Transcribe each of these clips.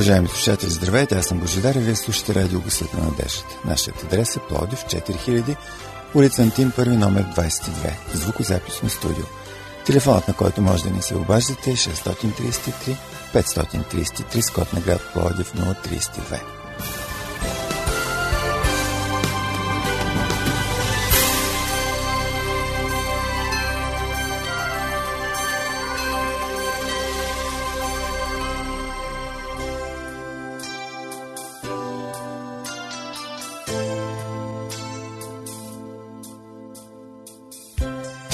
Уважаеми слушатели, здравейте, аз съм Божидар и вие слушате радио Гъсът на надеждата. Нашият адрес е Плодив 4000, улица Антим, първи номер 22, звукозаписно студио. Телефонът, на който може да ни се обаждате е 633 533 с код на град Плодив 032.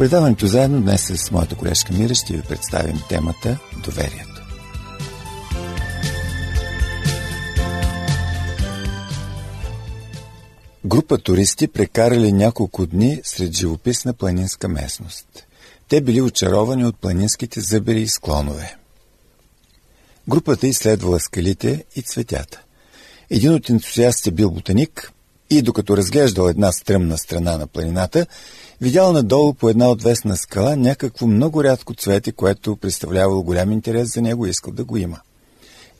Предаването заедно днес с моята колежка Мира ще ви представим темата Доверието. Група туристи прекарали няколко дни сред живописна планинска местност. Те били очаровани от планинските зъбери и склонове. Групата изследвала скалите и цветята. Един от ентусиастите бил ботаник и докато разглеждал една стръмна страна на планината, Видял надолу по една отвесна скала някакво много рядко цвете, което представлявало голям интерес за него и искал да го има.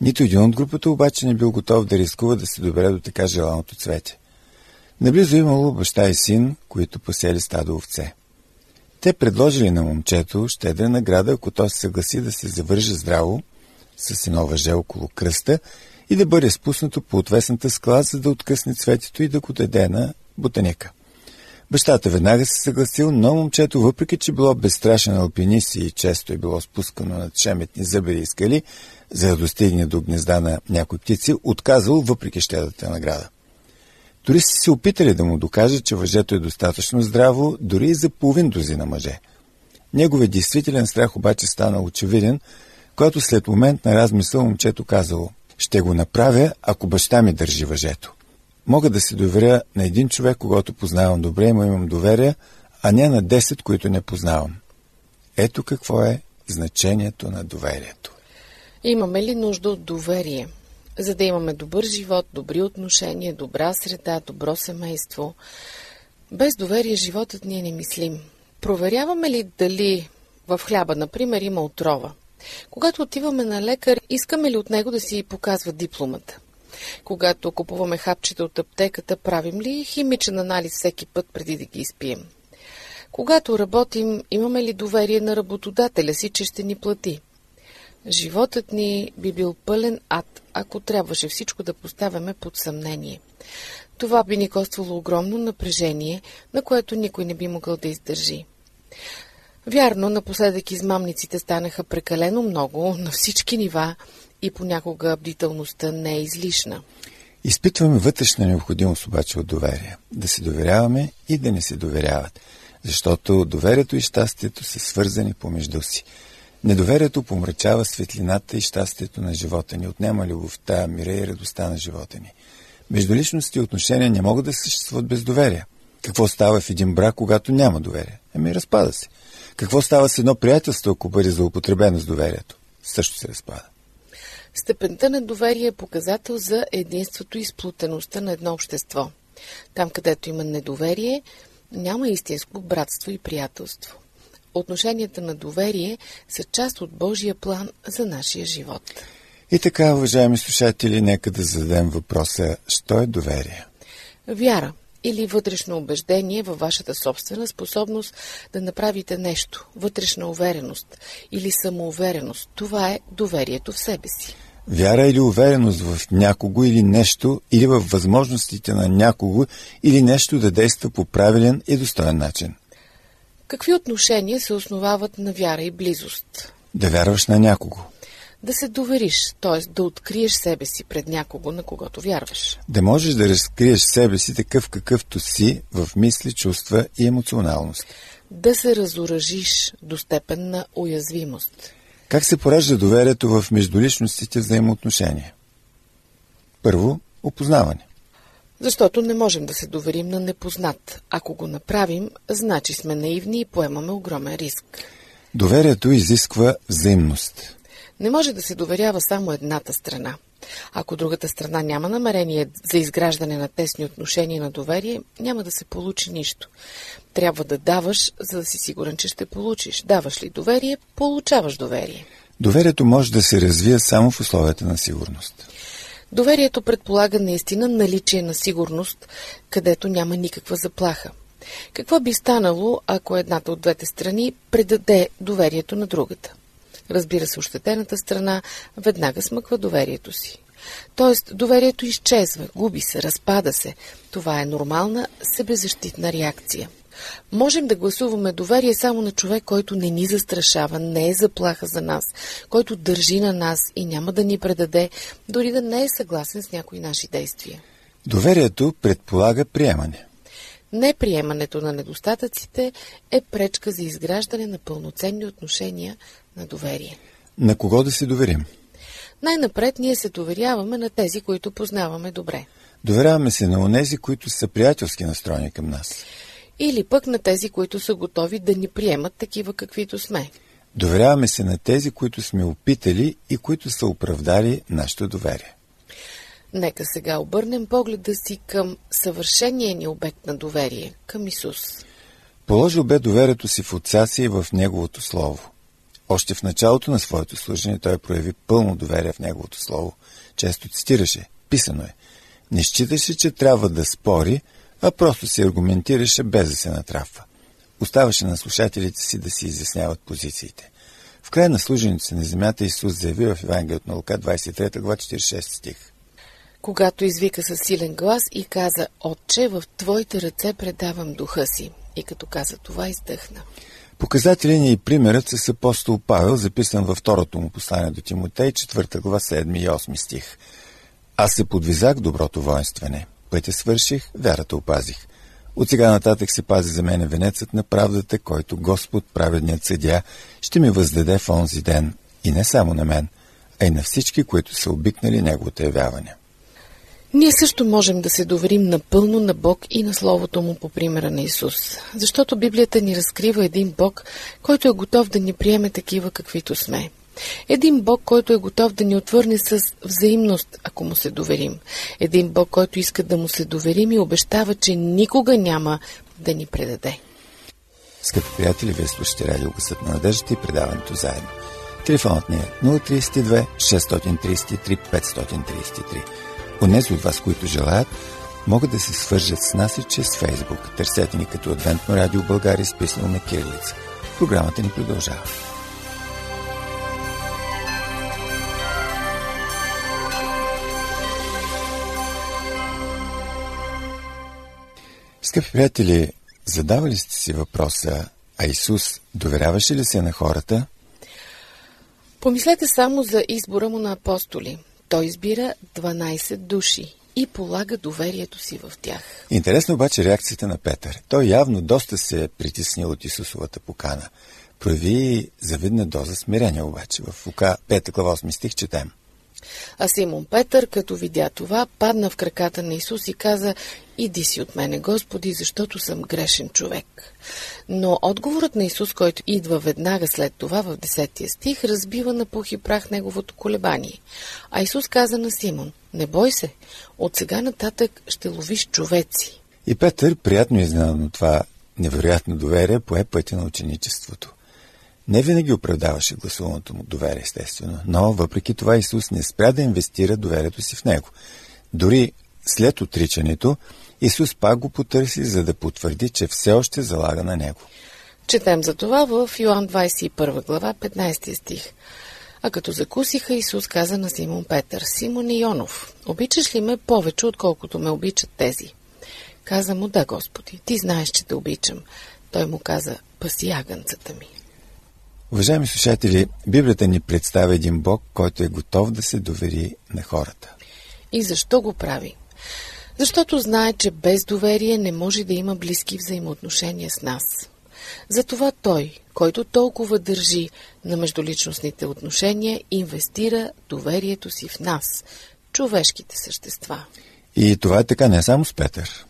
Нито един от групата обаче не бил готов да рискува да се добере до така желаното цвете. Наблизо имало баща и син, които посели стадо овце. Те предложили на момчето щедра награда, ако то се съгласи да се завърже здраво с едно въже около кръста и да бъде спуснато по отвесната скала, за да откъсне цветето и да го даде на ботаника. Бащата веднага се съгласил, но момчето, въпреки че било безстрашен алпинист и често е било спускано над шеметни зъбери и скали, за да достигне до гнезда на някои птици, отказал въпреки щедата награда. Дори се опитали да му докажат, че въжето е достатъчно здраво, дори и за половин дози на мъже. Неговият действителен страх обаче стана очевиден, когато след момент на размисъл момчето казало «Ще го направя, ако баща ми държи въжето». Мога да се доверя на един човек, когато познавам добре и му имам доверие, а не на 10, които не познавам. Ето какво е значението на доверието. Имаме ли нужда от доверие? За да имаме добър живот, добри отношения, добра среда, добро семейство. Без доверие животът ни е немислим. Проверяваме ли дали в хляба, например, има отрова? Когато отиваме на лекар, искаме ли от него да си показва дипломата? Когато купуваме хапчета от аптеката, правим ли химичен анализ всеки път преди да ги изпием? Когато работим, имаме ли доверие на работодателя си, че ще ни плати? Животът ни би бил пълен ад, ако трябваше всичко да поставяме под съмнение. Това би ни коствало огромно напрежение, на което никой не би могъл да издържи. Вярно, напоследък измамниците станаха прекалено много на всички нива и понякога бдителността не е излишна. Изпитваме вътрешна необходимост обаче от доверие. Да се доверяваме и да не се доверяват. Защото доверието и щастието са свързани помежду си. Недоверието помрачава светлината и щастието на живота ни, отнема любовта, мира и радостта на живота ни. Междуличности и отношения не могат да съществуват без доверие. Какво става в един брак, когато няма доверие? Ами разпада се. Какво става с едно приятелство, ако бъде злоупотребено с доверието? Също се разпада. Степента на доверие е показател за единството и сплутеността на едно общество. Там, където има недоверие, няма истинско братство и приятелство. Отношенията на доверие са част от Божия план за нашия живот. И така, уважаеми слушатели, нека да зададем въпроса, що е доверие? Вяра или вътрешно убеждение във вашата собствена способност да направите нещо, вътрешна увереност или самоувереност. Това е доверието в себе си. Вяра или увереност в някого или нещо, или в възможностите на някого или нещо да действа по правилен и достоен начин. Какви отношения се основават на вяра и близост? Да вярваш на някого. Да се довериш, т.е. да откриеш себе си пред някого, на когото вярваш. Да можеш да разкриеш себе си такъв какъвто си в мисли, чувства и емоционалност. Да се разоръжиш до степен на уязвимост. Как се поражда доверието в междуличностите взаимоотношения? Първо, опознаване. Защото не можем да се доверим на непознат. Ако го направим, значи сме наивни и поемаме огромен риск. Доверието изисква взаимност. Не може да се доверява само едната страна. Ако другата страна няма намерение за изграждане на тесни отношения на доверие, няма да се получи нищо. Трябва да даваш, за да си сигурен, че ще получиш. Даваш ли доверие, получаваш доверие. Доверието може да се развие само в условията на сигурност. Доверието предполага наистина наличие на сигурност, където няма никаква заплаха. Какво би станало, ако едната от двете страни предаде доверието на другата? Разбира се, ощетената страна веднага смъква доверието си. Тоест, доверието изчезва, губи се, разпада се. Това е нормална себезащитна реакция. Можем да гласуваме доверие само на човек, който не ни застрашава, не е заплаха за нас, който държи на нас и няма да ни предаде, дори да не е съгласен с някои наши действия. Доверието предполага приемане. Неприемането на недостатъците е пречка за изграждане на пълноценни отношения на доверие. На кого да се доверим? Най-напред ние се доверяваме на тези, които познаваме добре. Доверяваме се на онези, които са приятелски настроени към нас. Или пък на тези, които са готови да ни приемат такива каквито сме. Доверяваме се на тези, които сме опитали и които са оправдали нашето доверие. Нека сега обърнем погледа си към съвършения ни обект на доверие, към Исус. Положил бе доверието си в Отца си и в Неговото Слово. Още в началото на своето служение той прояви пълно доверие в Неговото Слово. Често цитираше, писано е. Не считаше, че трябва да спори, а просто се аргументираше без да се натрафва. Оставаше на слушателите си да си изясняват позициите. В края на служенето си на земята Исус заяви в Евангелието на Лука 23 глава 46 стих. Когато извика със силен глас и каза, Отче, в Твоите ръце предавам духа си. И като каза това, издъхна. Показателен е и примерът с апостол Павел, записан във второто му послание до Тимотей, 4 глава 7 и 8 стих. Аз се подвизах доброто воинстване. Пътя свърших, вярата опазих. От сега нататък се пази за мене венецът на правдата, който Господ, праведният съдя, ще ми въздаде в онзи ден. И не само на мен, а и на всички, които са обикнали Неговото явяване. Ние също можем да се доверим напълно на Бог и на Словото Му по примера на Исус. Защото Библията ни разкрива един Бог, който е готов да ни приеме такива каквито сме. Един Бог, който е готов да ни отвърне с взаимност, ако му се доверим. Един Бог, който иска да му се доверим и обещава, че никога няма да ни предаде. Скъпи приятели, вие слушате радио Гъсът на надеждата и предаването заедно. Телефонът ни е 032 633 533. Онези от вас, които желаят, могат да се свържат с нас и чрез Фейсбук. Търсете ни като Адвентно радио България, списано на Кирилица. Програмата ни продължава. Скъпи приятели, задавали сте си въпроса, а Исус доверяваше ли се на хората? Помислете само за избора му на апостоли. Той избира 12 души и полага доверието си в тях. Интересно обаче реакцията на Петър. Той явно доста се е притеснил от Исусовата покана. Прояви завидна доза смирение обаче. В Лука 5 глава 8 стих четем. А Симон Петър, като видя това, падна в краката на Исус и каза, иди си от мене, Господи, защото съм грешен човек. Но отговорът на Исус, който идва веднага след това в 10 стих, разбива на пух и прах неговото колебание. А Исус каза на Симон, не бой се, от сега нататък ще ловиш човеци. И Петър, приятно изненадан това невероятно доверие, пое пътя на ученичеството. Не винаги оправдаваше гласуваното му доверие, естествено, но въпреки това Исус не спря да инвестира доверието си в него. Дори след отричането, Исус пак го потърси, за да потвърди, че все още залага на него. Четем за това в Йоан 21 глава, 15 стих. А като закусиха, Исус каза на Симон Петър, Симон Ионов, обичаш ли ме повече, отколкото ме обичат тези? Каза му, да, Господи, ти знаеш, че те обичам. Той му каза, паси агънцата ми. Уважаеми слушатели, Библията ни представя един Бог, който е готов да се довери на хората. И защо го прави? Защото знае, че без доверие не може да има близки взаимоотношения с нас. Затова той, който толкова държи на междуличностните отношения, инвестира доверието си в нас, човешките същества. И това е така не само с Петър.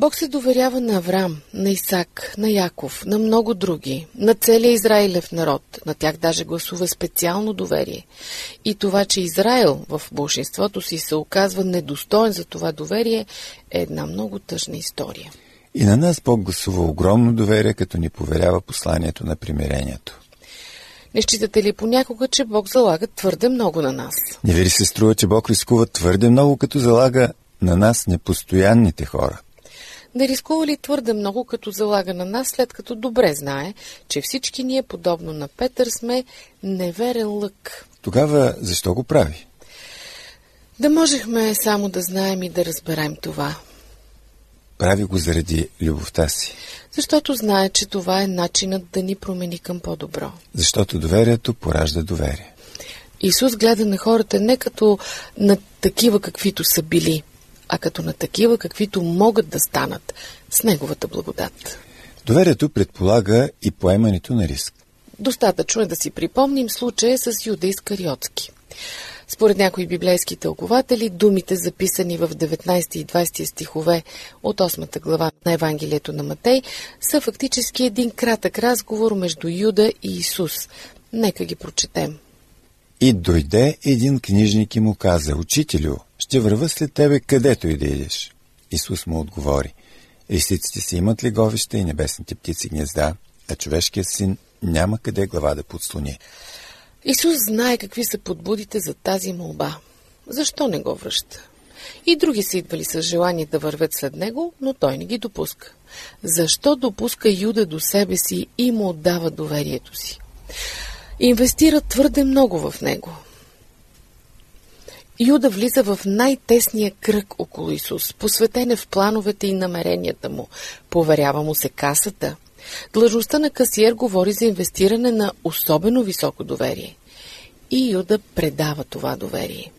Бог се доверява на Авраам, на Исак, на Яков, на много други, на целия Израилев народ. На тях даже гласува специално доверие. И това, че Израил в большинството си се оказва недостоен за това доверие, е една много тъжна история. И на нас Бог гласува огромно доверие, като ни поверява посланието на примирението. Не считате ли понякога, че Бог залага твърде много на нас? Не ви се струва, че Бог рискува твърде много, като залага на нас непостоянните хора? Не рискува ли твърде много, като залага на нас, след като добре знае, че всички ние, подобно на Петър, сме неверен лък? Тогава защо го прави? Да можехме само да знаем и да разберем това. Прави го заради любовта си. Защото знае, че това е начинът да ни промени към по-добро. Защото доверието поражда доверие. Исус гледа на хората не като на такива, каквито са били, а като на такива, каквито могат да станат с Неговата благодат. Доверието предполага и поемането на риск. Достатъчно е да си припомним случая с Юда Искариотски. Според някои библейски тълкователи, думите, записани в 19 и 20 стихове от 8 глава на Евангелието на Матей, са фактически един кратък разговор между Юда и Исус. Нека ги прочетем. И дойде един книжник и му каза, Учителю, ще върва след тебе където и да идеш. Исус му отговори, Лисиците си имат леговища и небесните птици гнезда, а човешкият син няма къде глава да подслони. Исус знае какви са подбудите за тази молба. Защо не го връща? И други са идвали с желание да вървят след него, но той не ги допуска. Защо допуска Юда до себе си и му отдава доверието си? Инвестира твърде много в него. Юда влиза в най-тесния кръг около Исус, посветен е в плановете и намеренията му. Поверява му се касата – Длъжността на касиер говори за инвестиране на особено високо доверие. И Юда предава това доверие.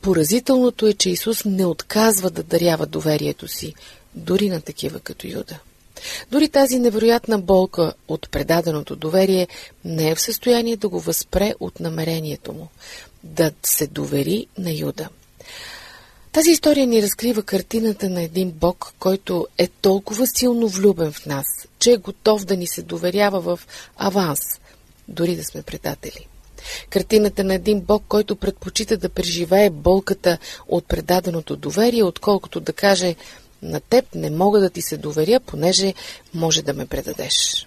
Поразителното е, че Исус не отказва да дарява доверието си, дори на такива като Юда. Дори тази невероятна болка от предаденото доверие не е в състояние да го възпре от намерението му да се довери на Юда. Тази история ни разкрива картината на един Бог, който е толкова силно влюбен в нас, че е готов да ни се доверява в аванс, дори да сме предатели. Картината на един Бог, който предпочита да преживее болката от предаденото доверие, отколкото да каже на теб не мога да ти се доверя, понеже може да ме предадеш.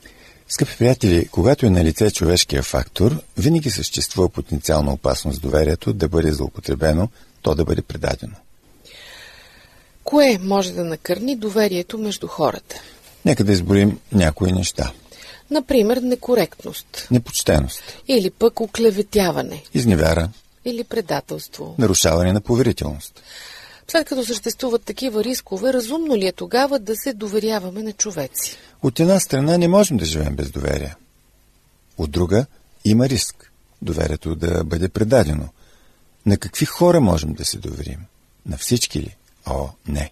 Скъпи приятели, когато е на лице човешкия фактор, винаги съществува потенциална опасност доверието да бъде злоупотребено, то да бъде предадено. Кое може да накърни доверието между хората? Нека да изборим някои неща. Например, некоректност. Непочтеност. Или пък оклеветяване. Изневяра. Или предателство. Нарушаване на поверителност. След като съществуват такива рискове, разумно ли е тогава да се доверяваме на човеци? От една страна не можем да живеем без доверие. От друга има риск доверието да бъде предадено. На какви хора можем да се доверим? На всички ли? О, не.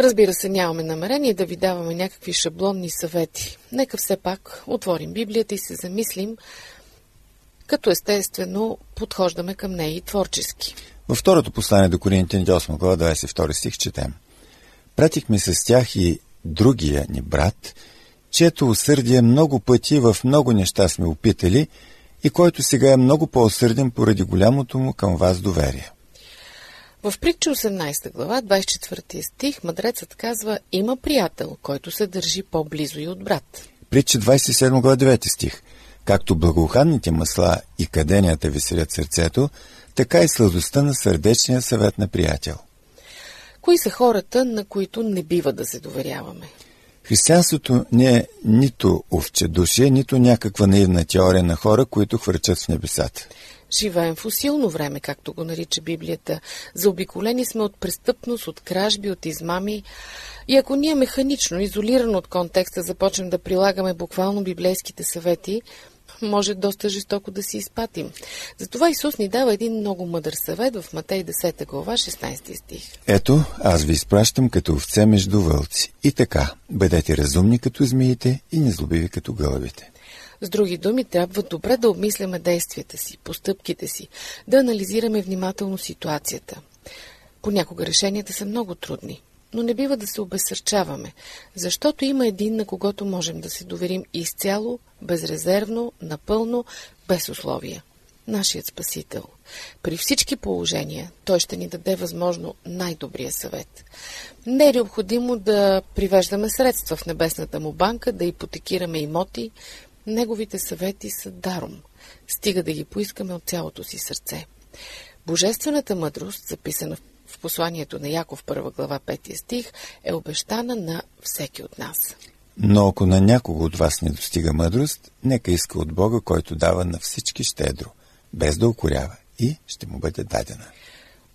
Разбира се, нямаме намерение да ви даваме някакви шаблонни съвети. Нека все пак отворим Библията и се замислим, като естествено подхождаме към нея и творчески. Във второто послание до Коринтияни 8 глава 22 стих четем. Пратихме с тях и другия ни брат, чието усърдие много пъти в много неща сме опитали и който сега е много по-осърден поради голямото му към вас доверие. В притча 18 глава, 24 стих, мъдрецът казва Има приятел, който се държи по-близо и от брат. Притча 27 глава, 9 стих. Както благоуханните масла и каденията веселят сърцето, така и сладостта на сърдечния съвет на приятел. Кои са хората, на които не бива да се доверяваме? Християнството не е нито овче души, нито някаква наивна теория на хора, които хвърчат в небесата. Живеем в усилно време, както го нарича Библията. Заобиколени сме от престъпност, от кражби, от измами. И ако ние механично, изолирано от контекста, започнем да прилагаме буквално библейските съвети, може доста жестоко да си изпатим. Затова Исус ни дава един много мъдър съвет в Матей 10 глава 16 стих. Ето, аз ви изпращам като овце между вълци. И така, бъдете разумни като змиите и незлобиви като гълъбите. С други думи, трябва добре да обмисляме действията си, постъпките си, да анализираме внимателно ситуацията. Понякога решенията са много трудни, но не бива да се обесърчаваме, защото има един, на когото можем да се доверим изцяло, безрезервно, напълно, без условия. Нашият Спасител. При всички положения той ще ни даде възможно най-добрия съвет. Не е необходимо да привеждаме средства в небесната му банка, да ипотекираме имоти, Неговите съвети са даром, стига да ги поискаме от цялото си сърце. Божествената мъдрост, записана в посланието на Яков 1 глава 5 стих, е обещана на всеки от нас. Но ако на някого от вас не достига мъдрост, нека иска от Бога, който дава на всички щедро, без да окорява и ще му бъде дадена.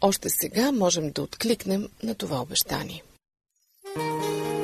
Още сега можем да откликнем на това обещание. повече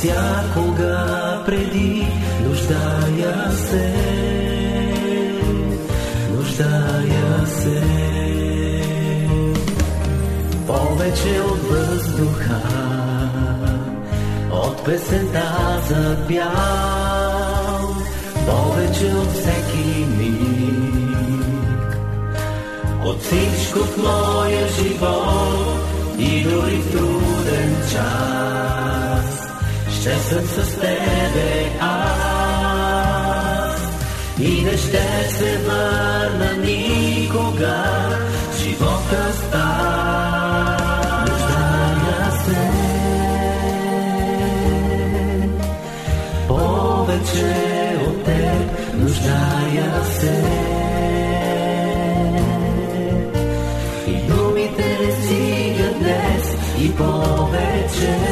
всякога преди нуждая се, нуждая се. Повече от въздуха, от песента за пял, повече от всеки от всичко в моя живот и дори в труден час. Ще съм с тебе аз и не ще се върна никога. Живота става. Нуждая се повече от теб. Нуждая се. и повече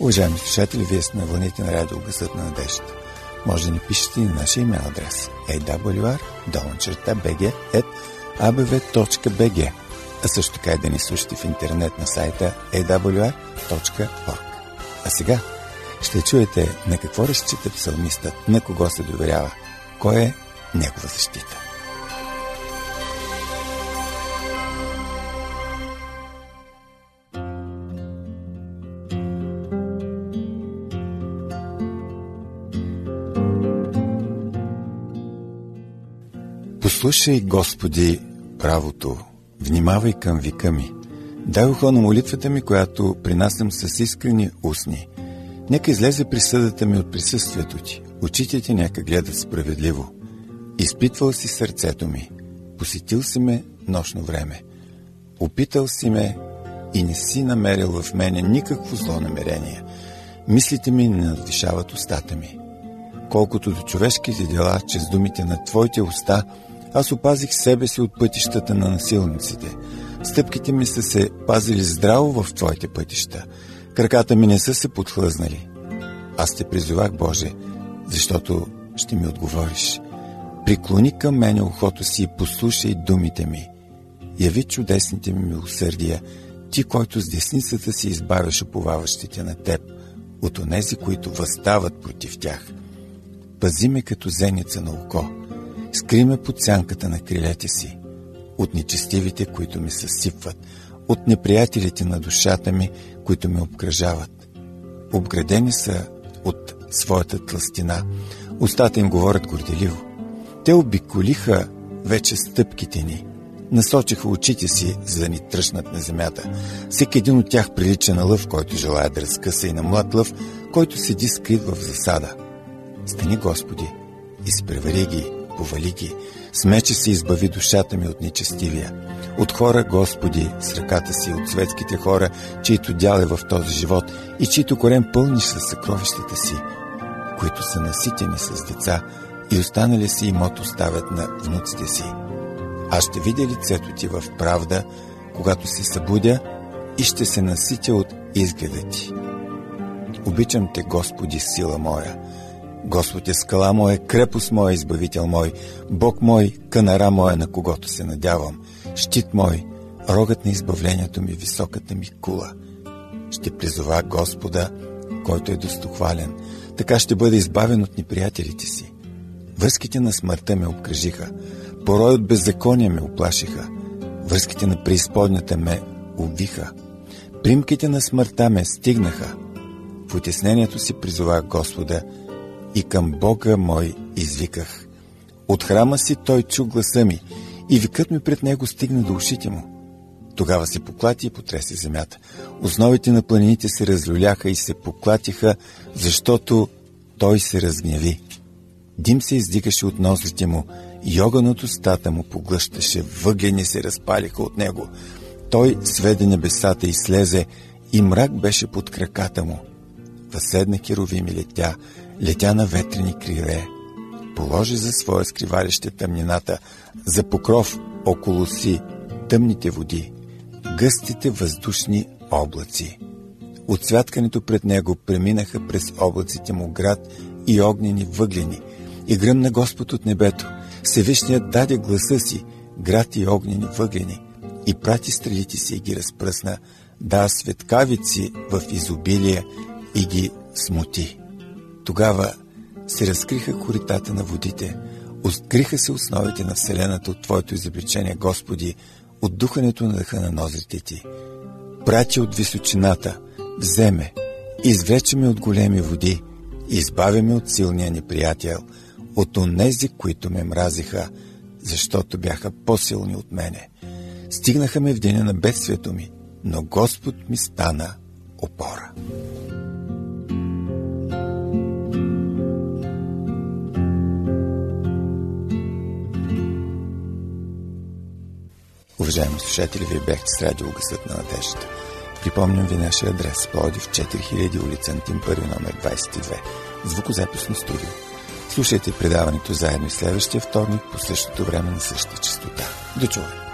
Уважаеми слушатели, вие сте на вълните на радио Гъсът на надеждата. Може да ни пишете и на нашия имейл адрес awr.bg.abv.bg а също така и да ни слушате в интернет на сайта awr.org. А сега ще чуете на какво разчита псалмистът, на кого се доверява, кой е негова защита. Послушай, Господи, правото, внимавай към вика ми. Дай ухо на молитвата ми, която принасям с искрени устни. Нека излезе присъдата ми от присъствието ти. Очите ти нека гледат справедливо. Изпитвал си сърцето ми. Посетил си ме нощно време. Опитал си ме и не си намерил в мене никакво зло намерение. Мислите ми не надвишават устата ми. Колкото до човешките дела, чрез думите на Твоите уста, аз опазих себе си от пътищата на насилниците. Стъпките ми са се пазили здраво в Твоите пътища. Краката ми не са се подхлъзнали. Аз те призовах, Боже, защото ще ми отговориш. Приклони към мене ухото си и послушай думите ми. Яви чудесните ми милосърдия, ти, който с десницата си избавяш уповаващите на теб, от онези, които възстават против тях. Пази ме като зеница на око. Скри ме под сянката на крилете си. От нечестивите, които ми съсипват. От неприятелите на душата ми, които ме обкръжават. Обградени са от своята тластина. Устата им говорят горделиво. Те обиколиха вече стъпките ни. Насочиха очите си, за да ни тръщнат на земята. Всеки един от тях прилича на лъв, който желая да разкъса и на млад лъв, който седи скрит в засада. Стани, Господи, изпревари ги, повали ги, с меча си избави душата ми от нечестивия. От хора, Господи, с ръката си, от светските хора, чието дял е в този живот и чието корен пълниш със съкровищата си, които са наситени с деца и останали си имот оставят на внуците си. Аз ще видя лицето ти в правда, когато се събудя и ще се наситя от изгледа ти. Обичам те, Господи, сила моя. Господ е скала моя, крепост моя, избавител мой, Бог мой, канара моя, на когото се надявам, щит мой, рогът на избавлението ми, високата ми кула. Ще призова Господа, който е достохвален, така ще бъде избавен от неприятелите си. Връзките на смъртта ме обкръжиха, порой от беззакония ме оплашиха, връзките на преизподнята ме увиха, примките на смъртта ме стигнаха. В отеснението си призовах Господа и към Бога мой извиках. От храма си той чу гласа ми и викът ми пред него стигна до ушите му. Тогава се поклати и потресе земята. Основите на планините се разлюляха и се поклатиха, защото той се разгневи. Дим се издигаше от нозлите му, и огън от устата му поглъщаше, въглени се разпалиха от него. Той сведе небесата и слезе, и мрак беше под краката му. Възседна керовим и летя, летя на ветрени криле. Положи за своя скривалище тъмнината, за покров около си тъмните води, гъстите въздушни облаци. От святкането пред него преминаха през облаците му град и огнени въглени, и гръмна Господ от небето. Всевишният даде гласа си, град и огнени въглени, и прати стрелите си и ги разпръсна, да светкавици в изобилие и ги смути. Тогава се разкриха коритата на водите, откриха се основите на Вселената от Твоето изобличение, Господи, от духането на дъха на нозрите Ти. Прати от височината, вземе, извлечеме от големи води, избавяме от силния неприятел, от онези, които ме мразиха, защото бяха по-силни от мене. Стигнаха ме в деня на бедствието ми, но Господ ми стана опора. Уважаеми слушатели, вие бяхте с радио Гъсът на надеждата. Припомням ви нашия адрес Плодив 4000 улица Антим 1 номер 22 звукозаписно студио. Слушайте предаването заедно и следващия вторник по същото време на същата частота. До чуване!